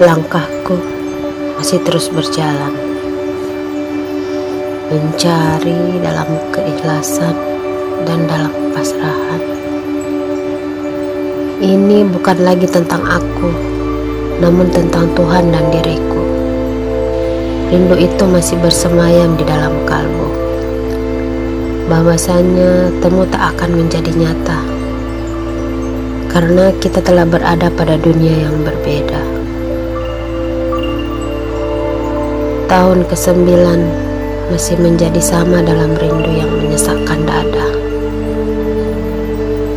Langkahku masih terus berjalan, mencari dalam keikhlasan dan dalam pasrahan. Ini bukan lagi tentang aku, namun tentang Tuhan dan diriku. Rindu itu masih bersemayam di dalam kalbu. Bahwasanya temu tak akan menjadi nyata karena kita telah berada pada dunia yang berbeda. Tahun ke-9 masih menjadi sama dalam rindu yang menyesakkan dada.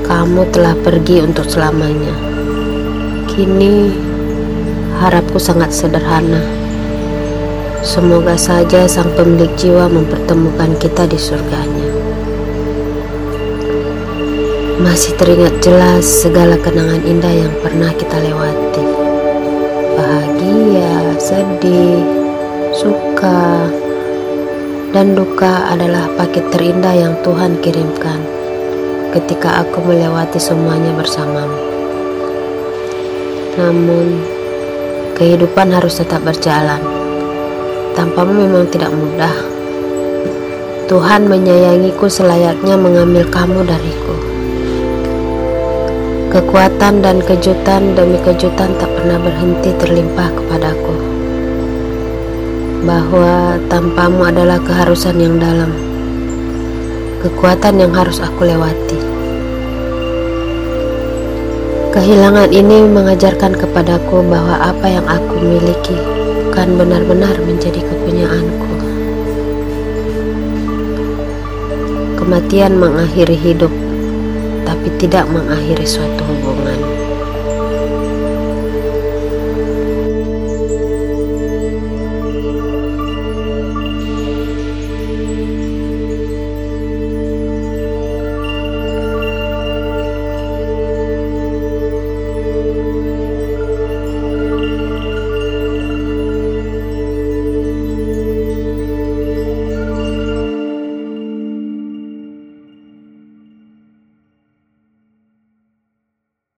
Kamu telah pergi untuk selamanya. Kini harapku sangat sederhana Semoga saja sang pemilik jiwa mempertemukan kita di surganya. Masih teringat jelas segala kenangan indah yang pernah kita lewati. Bahagia, sedih, suka, dan duka adalah paket terindah yang Tuhan kirimkan ketika aku melewati semuanya bersamamu. Namun, kehidupan harus tetap berjalan Tanpamu memang tidak mudah. Tuhan menyayangiku selayaknya mengambil kamu dariku. Kekuatan dan kejutan demi kejutan tak pernah berhenti terlimpah kepadaku. Bahwa tanpamu adalah keharusan yang dalam. Kekuatan yang harus aku lewati. Kehilangan ini mengajarkan kepadaku bahwa apa yang aku miliki akan benar-benar menjadi kepunyaanku. Kematian mengakhiri hidup, tapi tidak mengakhiri suatu hubungan.